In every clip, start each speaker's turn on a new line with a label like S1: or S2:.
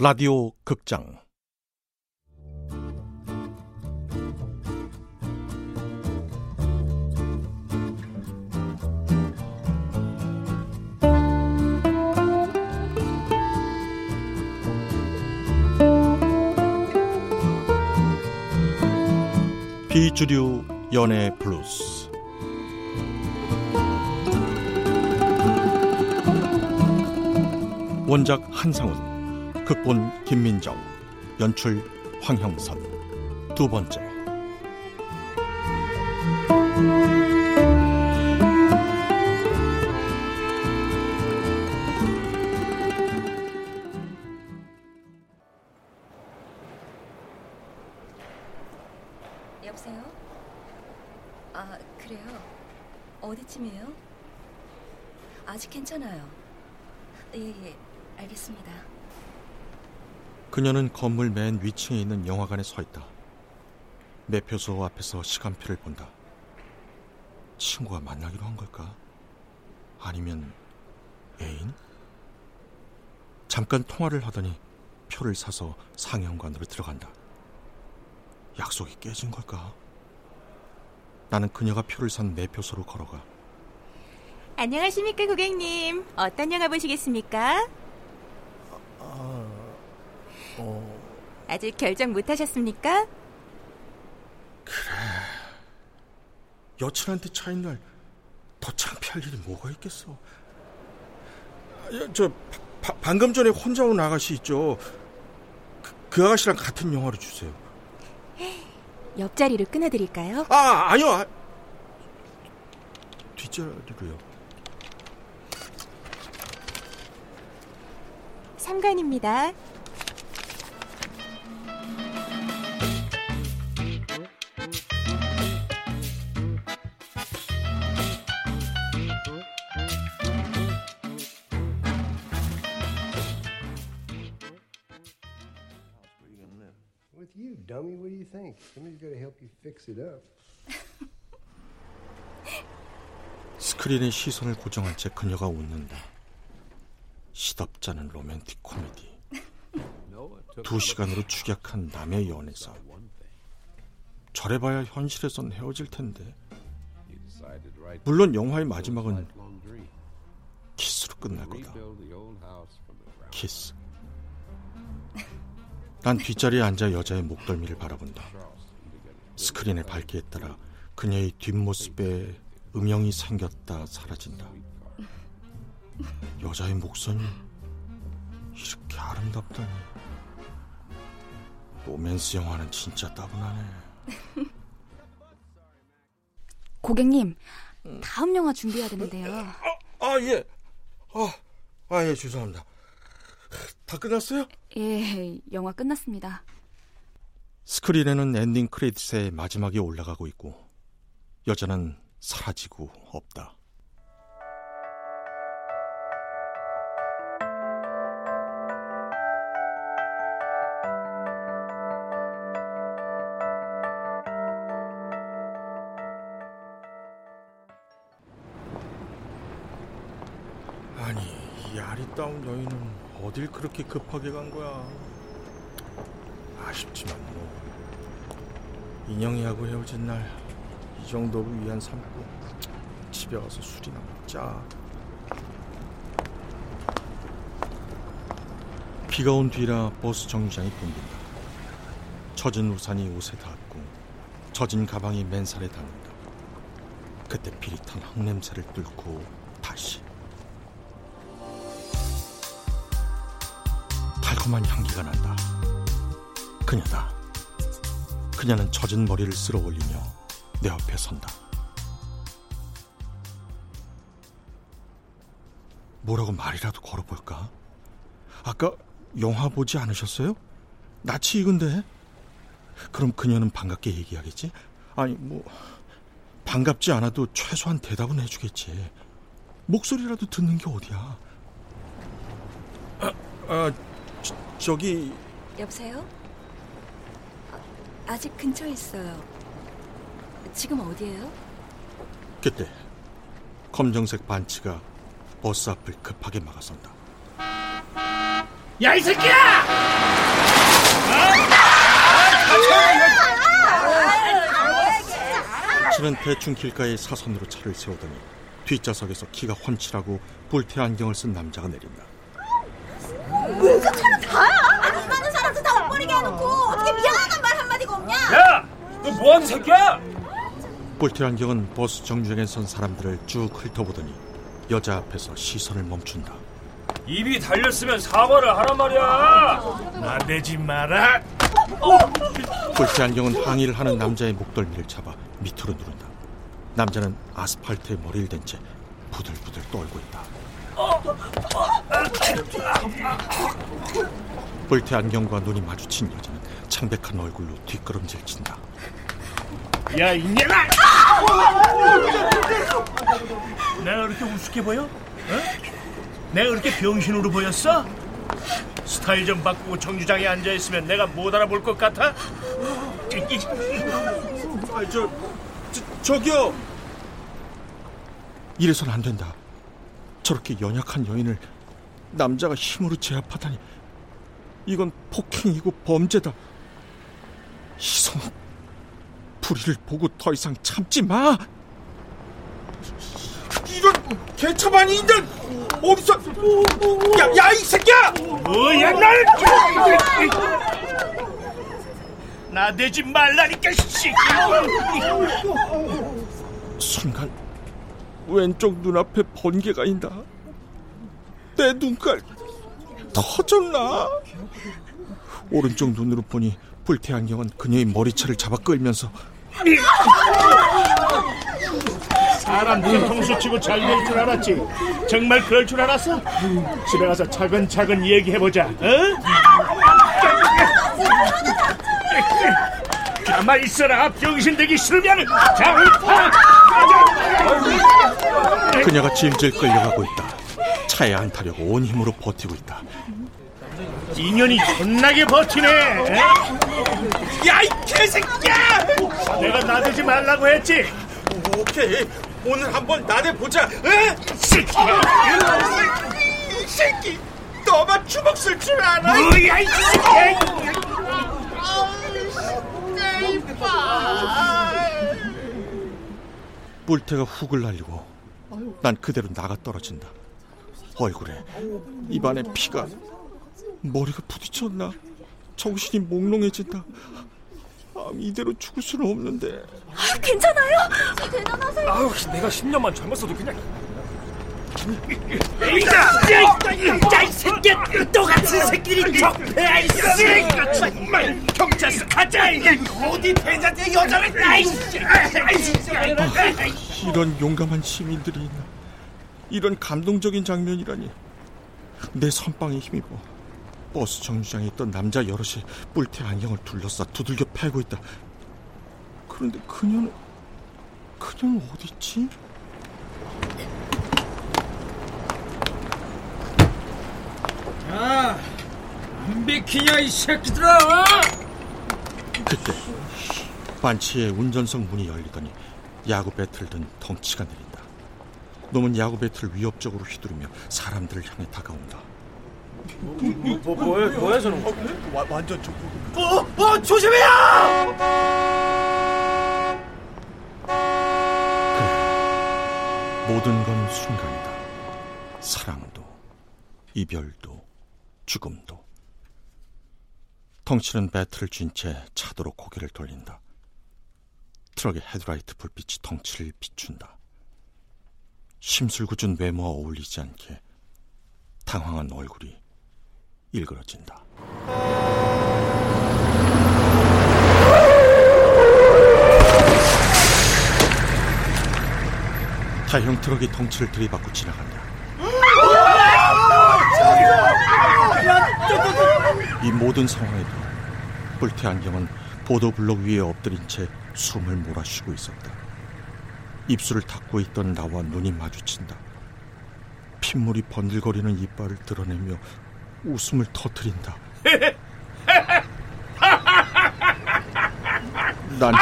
S1: 라디오 극장. 비주류 연애 블루스. 원작 한상훈 극본 김민정 연출 황형선. 두 번째 그녀는 건물 맨 위층에 있는 영화관에 서 있다. 매표소 앞에서 시간표를 본다. 친구와 만나기로 한 걸까? 아니면 애인? 잠깐 통화를 하더니 표를 사서 상영관으로 들어간다. 약속이 깨진 걸까? 나는 그녀가 표를 산 매표소로 걸어가.
S2: 안녕하십니까 고객님. 어떤 영화 보시겠습니까? 아 직 결정 못 하셨습니까?
S1: 여친한테 차인 날 더 창피할 일이 뭐가 있겠어? 야, 저 바- 방금 전에 혼자 온 아가씨 있죠? 그, 그 아가씨랑 같은 영화로 주세요.
S2: 옆자리로 끊어드릴까요?
S1: 아 아니요. 아, 뒷자리로요.
S2: 3관입니다.
S3: Think? Somebody's got to help you fix it up.
S1: 스크린에 시선을 고정한 채 그녀가 웃는다. 시덥잖은 로맨틱 코미디. 두 시간으로 축약한 남의 연애사. 저래봐야 현실에선 헤어질 텐데. 물론 영화의 마지막은 키스로 끝날 거다. 키스. 난 뒷자리에 앉아 여자의 목덜미를 바라본다. 스크린의 밝기에 따라 그녀의 뒷모습에 음영이 생겼다 사라진다. 여자의 목선이 이렇게 아름답다니. 로맨스 영화는 진짜 따분하네.
S4: 고객님, 다음 영화 준비해야 되는데요.
S1: 아 예. 아, 아 예, 죄송합니다. 다 끝났어요?
S4: 예, 영화 끝났습니다.
S1: 스크린에는 엔딩 크레딧의 마지막이 올라가고 있고 여자는 사라지고 없다. 아니, 이 아리따운 여인은 어딜 그렇게 급하게 간 거야? 아쉽지만 뭐 인형이하고 헤어진 날 이 정도를 위안 삼고 집에 와서 술이나 먹자. 비가 온 뒤라 버스 정류장이 붐빈다. 젖은 우산이 옷에 닿았고 젖은 가방이 맨살에 닿는다. 그때 비릿한 흙냄새를 뚫고 다시 달콤한 향기가 난다. 그녀다. 그녀는 젖은 머리를 쓸어 올리며 내 옆에 선다. 뭐라고 말이라도 걸어볼까? 아까 영화 보지 않으셨어요? 낯이 익은데? 그럼 그녀는 반갑게 얘기하겠지? 아니, 뭐, 반갑지 않아도 최소한 대답은 해주겠지. 목소리라도 듣는 게 어디야? 아, 아 저, 저기,
S5: 여보세요? 아, 아직 근처에 있어요. 지금 어디예요?
S1: 그때 검정색 반치가 버스 앞을 급하게 막아선다.
S6: 야 이 새끼야!
S1: 당신은 대충 길가에 사선으로 차를 세우더니 뒷좌석에서 키가 훤칠하고 불태 안경을 쓴 남자가 내린다.
S7: 많은 사람들 다 옷버리게 해놓고 어떻게 미안하단 말 한마디가 없냐?
S6: 야! 너 뭐하는 새끼야?
S1: 불태 안경은 버스 정류장에 선 사람들을 쭉 훑어보더니 여자 앞에서 시선을 멈춘다.
S6: 입이 달렸으면 사과를 하란 말이야. 나대지 마라.
S1: 불태 안경은 항의를 하는 남자의 목덜미를 잡아 밑으로 누른다. 남자는 아스팔트에 머리를 댄 채 부들부들 떨고 있다. 불태 안경과 눈이 마주친 여자는 창백한 얼굴로 뒷걸음질 친다.
S6: 야 이년아! 내가 그렇게 우습게 보여? 어? 내가 그렇게 병신으로 보였어? 스타일 좀 바꾸고 정류장에 앉아 있으면 내가 못 알아볼 것 같아?
S1: 아, 저, 저 저기요. 이래선 안 된다. 저렇게 연약한 여인을 남자가 힘으로 제압하다니 이건 폭행이고 범죄다. 희성, 불의를 보고 더 이상 참지 마. 이런 개차반이 있는 어디서 야 야 이 새끼야!
S6: 뭐야 날! 나대지 말라니까 씨!
S1: 순간 왼쪽 눈앞에 번개가 인다. 내 눈깔 터졌나? 오른쪽 눈으로 보니 불태 안경은 그녀의 머리채를 잡아 끌면서
S6: 사람들은 통수 치고 잘 될 줄 알았지. 정말 그럴 줄 알았어? 집에 가서 차근차근 얘기해보자. 어? 가만 있어라. 병신 되기 싫으면 자, 타!
S1: 그녀가 질질 끌려가고 있다. 차에 안 타려고 온 힘으로 버티고 있다.
S6: 인연이 존나게 버티네.
S1: 야 이 개새끼야!
S6: 내가 나대지 말라고 했지.
S1: 오케이 오늘 한번 나대 보자.
S6: 새끼야.
S1: 이 새끼 너만 주먹 쓸 줄 알아?
S6: 뭐야 이 새끼야.
S1: 뿔테가 훅을 날리고 난 그대로 나가 떨어진다. 얼굴에 입안에 피가 머리가 부딪혔나? 정신이 몽롱해진다. 아, 이대로 죽을 수는 없는데.
S4: 괜찮아요?
S6: 아우, 내가 10년만 젊었어도 그냥. 이자, 이 새끼, 똑같은 새끼들이 적폐야 이 새끼. 정말 경찰서 가자. 어디 대자대 여자를 나이.
S1: 이런 용감한 시민들이 있나? 이런 감동적인 장면이라니. 내 선빵에 힘입어. 버스 정류장에 있던 남자 여럿이 뿔테 안경을 둘러싸 두들겨 패고 있다. 그런데 그녀는 그녀는 어디 있지?
S8: 야, 안 비키냐 이 새끼들아!
S1: 그때 반치의 운전석 문이 열리더니 야구 배트를 든 덩치가 내린다. 놈은 야구 배트를 위협적으로 휘두르며 사람들을 향해 다가온다.
S6: 뭐, 뭐야, 뭐야, 저는.
S1: 그래, 모든 건 순간이다. 사랑도, 이별도, 죽음도. 덩치는 배트를 쥔 채 차도로 고개를 돌린다. 트럭의 헤드라이트 불빛이 덩치를 비춘다. 심술궂은 외모와 어울리지 않게 당황한 얼굴이 일그러진다. 대형 트럭이 덩치를 들이받고 지나간다. 이 모든 상황에도 뿔테 안경은 보도블록 위에 엎드린 채 숨을 몰아쉬고 있었다. 입술을 닫고 있던 나와 눈이 마주친다. 핏물이 번들거리는 이빨을 드러내며 웃음을 터뜨린다. 난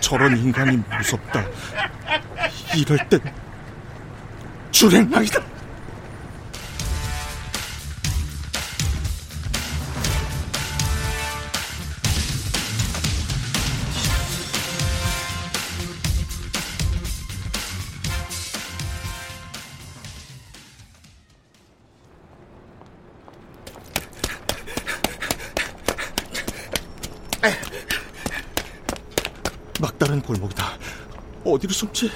S1: 저런 인간이 무섭다. 이럴 땐 주랭랑이다. 숨지?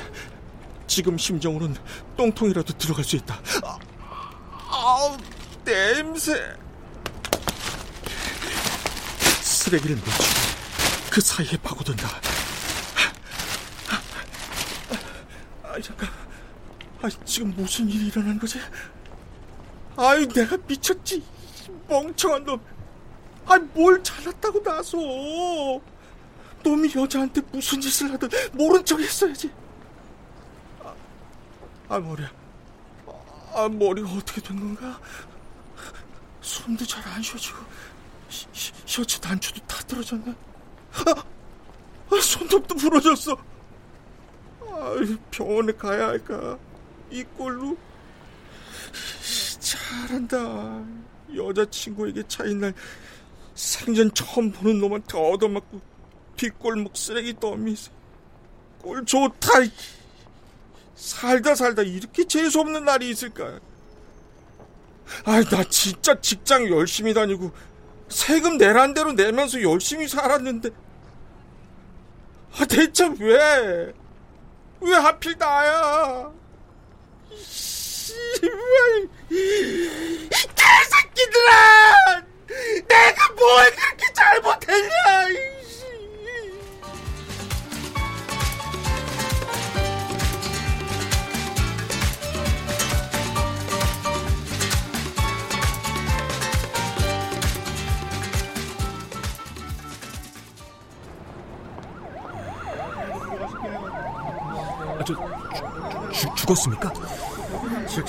S1: 지금 심정으로는 똥통이라도 들어갈 수 있다. 아, 아 냄새. 쓰레기를 묻히고 그 사이에 파고든다. 아, 잠깐. 아, 지금 무슨 일이 일어난 거지? 아유, 내가 미쳤지. 멍청한 놈. 아, 뭘 잘났다고 나서. 놈이 여자한테 무슨 짓을 하든 모른 척 했어야지. 아, 아 머리야. 아, 머리가 어떻게 된 건가? 숨도 잘 안 쉬어지고, 시, 시, 셔츠 단추도 다 떨어졌네. 아, 아 손톱도 부러졌어. 아, 병원에 가야 할까? 이 꼴로? 잘한다. 여자친구에게 차인 날 생전 처음 보는 놈한테 얻어맞고 뒷골목 쓰레기 더미 꼴 좋다. 살다 살다 이렇게 재수 없는 날이 있을까? 아, 나 진짜 직장 열심히 다니고 세금 내란 대로 내면서 열심히 살았는데 아, 대체 왜? 왜 하필 나야?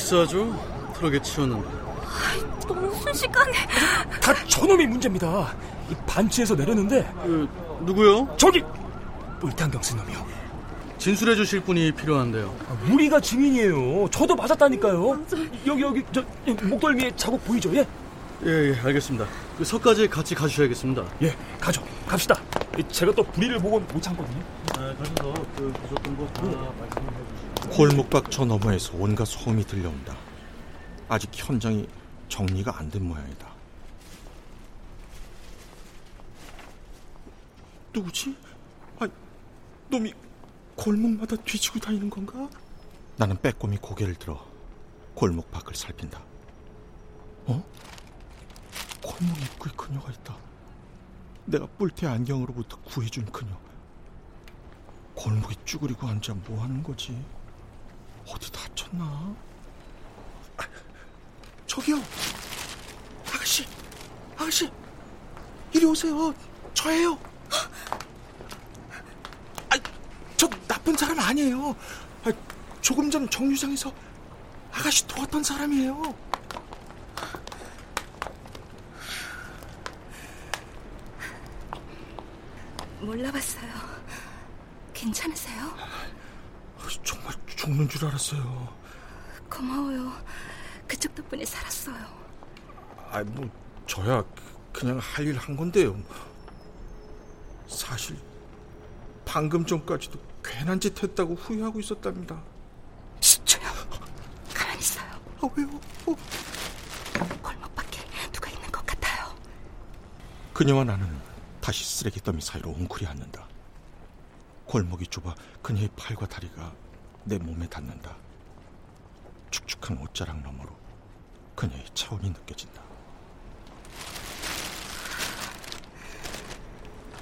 S9: 직사죠? 트럭에 치웠는데.
S4: 너무 순식간에.
S10: 다 저놈이 문제입니다. 이 반지에서 내렸는데.
S9: 그, 누구요?
S10: 저기 뿔탄경 쓴 놈이요.
S9: 진술해 주실 분이 필요한데요.
S10: 아, 우리가 증인이에요. 저도 맞았다니까요. 여기 여기 저 목덜미에 자국 보이죠? 예?
S9: 예, 예, 알겠습니다. 그 서까지 같이 가주셔야겠습니다.
S10: 예, 가죠. 갑시다. 제가 또 불의를 보고 못 참거든요.
S9: 아, 가셔서 그 보셨던 거 다 말씀해 주시죠.
S1: 골목박 저 너머에서 온갖 소음이 들려온다. 아직 현장이 정리가 안 된 모양이다. 누구지? 아, 놈이 골목마다 뒤지고 다니는 건가? 나는 빼꼼히 고개를 들어 골목 밖을 살핀다. 어? 골목 입구에 그녀가 있다. 내가 뿔테 안경으로부터 구해준 그녀. 골목에 쭈그리고 앉아 뭐 하는 거지? 어디 다쳤나? 아, 저기요, 아가씨, 아가씨, 이리 오세요. 저예요. 아, 저 나쁜 사람 아니에요. 아, 조금 전 정류장에서 아가씨 도왔던 사람이에요.
S5: 몰라봤어요. 괜찮으세요?
S1: 아, 정말 죽는 줄 알았어요.
S5: 고마워요. 그쪽 덕분에 살았어요.
S1: 아, 뭐 저야 그냥 할 일 한 건데요. 사실 방금 전까지도 괜한 짓 했다고 후회하고 있었답니다.
S5: 시조요. 가만히 있어요.
S1: 아, 왜요? 어.
S5: 골목 밖에 누가 있는 것 같아요.
S1: 그녀와 나는 다시 쓰레기 더미 사이로 웅크리 앉는다. 골목이 좁아 그녀의 팔과 다리가 내 몸에 닿는다. 축축한 옷자락 너머로 그녀의 차원이 느껴진다.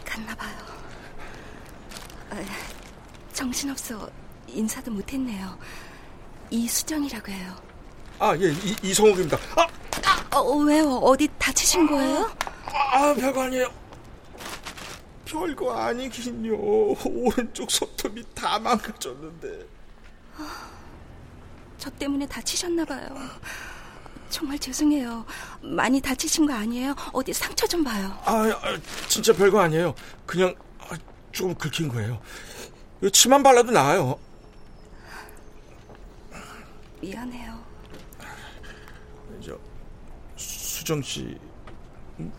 S5: 갔나봐요. 아, 정신없어 인사도 못했네요. 이수정이라고 해요.
S1: 아, 예, 이, 이성욱입니다. 아,
S5: 어, 왜요? 어디 다치신 거예요?
S1: 아, 별거 아니에요. 별거 아니긴요. 오른쪽 손톱이 다 망가졌는데.
S5: 저 때문에 다치셨나 봐요. 정말 죄송해요. 많이 다치신 거 아니에요? 어디 상처 좀 봐요.
S1: 아, 아, 진짜 별거 아니에요. 그냥 아, 조금 긁힌 거예요. 침만 발라도 나아요.
S5: 미안해요.
S1: 저 수정 씨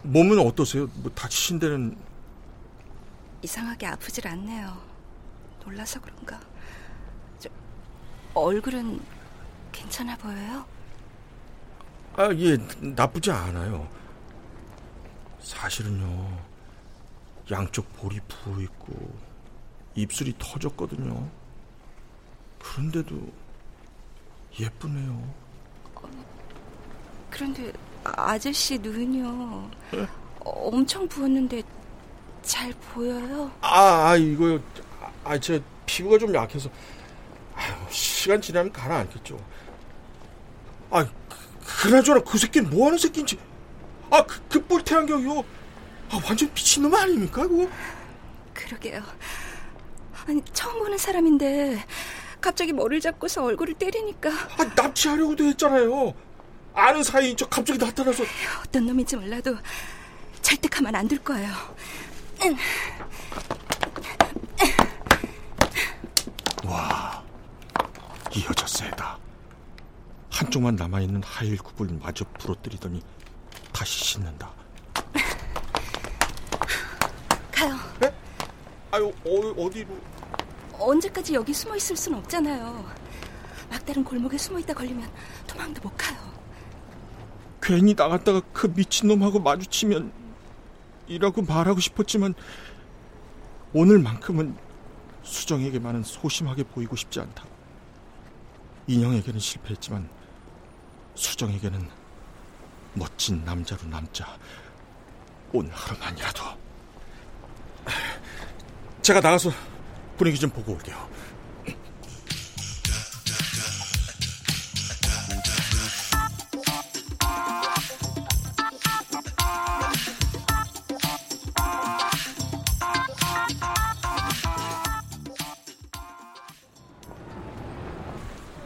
S1: 몸은 어떠세요? 뭐 다치신 데는
S5: 이상하게 아프질 않네요. 놀라서 그런가. 저, 얼굴은 괜찮아 보여요?
S1: 아, 예, 나쁘지 않아요. 사실은요, 양쪽 볼이 부어 있고, 입술이 터졌거든요. 그런데도 예쁘네요.
S5: 그런데 아저씨 눈이요. 네? 엄청 부었는데 잘 보여요?
S1: 아, 아 이거요. 아, 제 피부가 좀 약해서 아유, 시간 지나면 가라앉겠죠. 아, 그나저나 그 새끼는 뭐 하는 새끼인지. 아, 그, 그 뿔테 안경이요. 아, 완전 미친놈 아닙니까, 그거?
S5: 그러게요. 아니, 처음 보는 사람인데 갑자기 머리를 잡고서 얼굴을 때리니까.
S1: 아, 납치하려고도 했잖아요. 아는 사이인 척 갑자기 나타나서.
S5: 어떤 놈인지 몰라도 절대 가만 안 둘 거예요.
S1: 와, 이 여자 세다. 한쪽만 남아있는 하일 굽을 마저 부러뜨리더니 다시 씻는다.
S5: 가요.
S1: 네? 아유, 어, 어디로?
S5: 언제까지 여기 숨어 있을 순 없잖아요. 막다른 골목에 숨어 있다 걸리면 도망도 못 가요.
S1: 괜히 나갔다가 그 미친놈하고 마주치면 이라고 말하고 싶었지만 오늘만큼은 수정에게만은 소심하게 보이고 싶지 않다. 인형에게는 실패했지만 수정에게는 멋진 남자로 남자 오늘 하루만이라도 제가 나가서 분위기 좀 보고 올게요.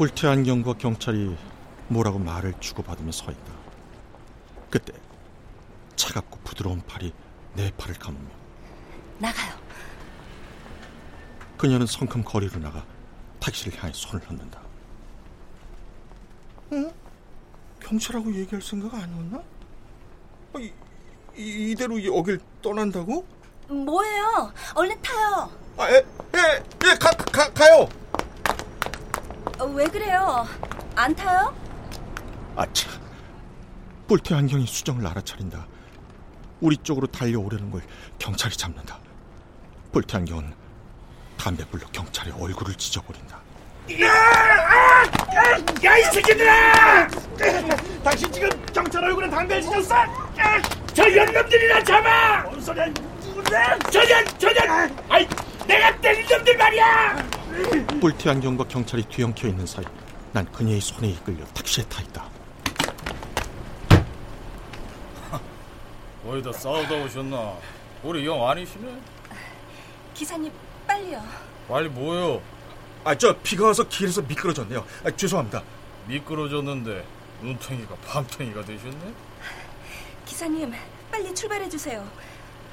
S1: 뿔테 안경과 경찰이 뭐라고 말을 주고받으며 서 있다. 그때 차갑고 부드러운 팔이 내 팔을 감으며
S5: 나가요.
S1: 그녀는 성큼 거리로 나가 택시를 향해 손을 흔든다. 응? 경찰하고 얘기할 생각 아니었나? 이, 이, 이대로 여길 떠난다고?
S7: 뭐예요? 얼른 타요.
S1: 아, 예, 예, 예, 가, 가, 가요.
S7: 어, 왜 그래요? 안 타요?
S1: 아차. 뿔테 안경이 수정을 알아차린다. 우리 쪽으로 달려오려는 걸 경찰이 잡는다. 뿔테 안경은 담배불로 경찰의 얼굴을 찢어버린다.
S6: 야! 야, 이 새끼들아! 당신 지금 경찰 얼굴에 담배를 찢었어? 저 연놈들이나 잡아! 뭔 소리야? 저년! 저년! 아이, 내가 때린 놈들 말이야!
S1: 뿔티 안경과 경찰이 뒤엉켜 있는 사이 난 그녀의 손에 이끌려 택시에 타 있다.
S9: 어디다 싸우다 오셨나? 우리 영 아니시네?
S5: 기사님 빨리요.
S9: 빨리 뭐요?
S1: 아, 저 비가 와서 길에서 미끄러졌네요. 아, 죄송합니다.
S9: 미끄러졌는데 눈탱이가 밤탱이가 되셨네?
S5: 기사님 빨리 출발해 주세요.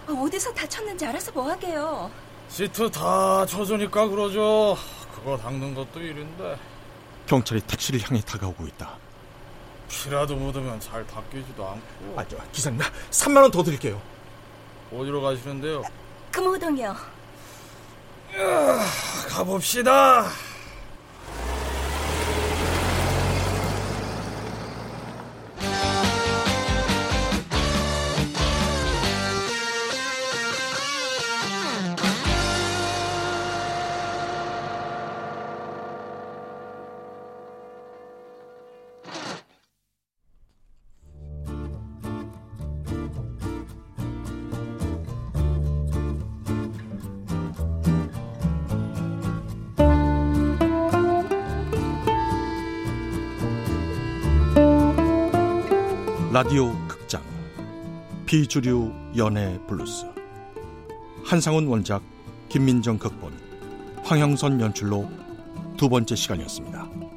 S5: 어디서 다쳤는지 알아서 뭐 하게요.
S9: 시트 다 쳐주니까 그러죠. 그거 닦는 것도 일인데.
S1: 경찰이 택시를 향해 다가오고 있다.
S9: 피라도 묻으면 잘 닦이지도 않고.
S1: 아, 저 기사님, 3만 원 더 드릴게요.
S9: 어디로 가시는데요?
S5: 금호동이요.
S9: 가봅시다.
S1: 라디오 극장 비주류 연애 블루스 한상훈 원작 김민정 극본 황영선 연출로 두 번째 시간이었습니다.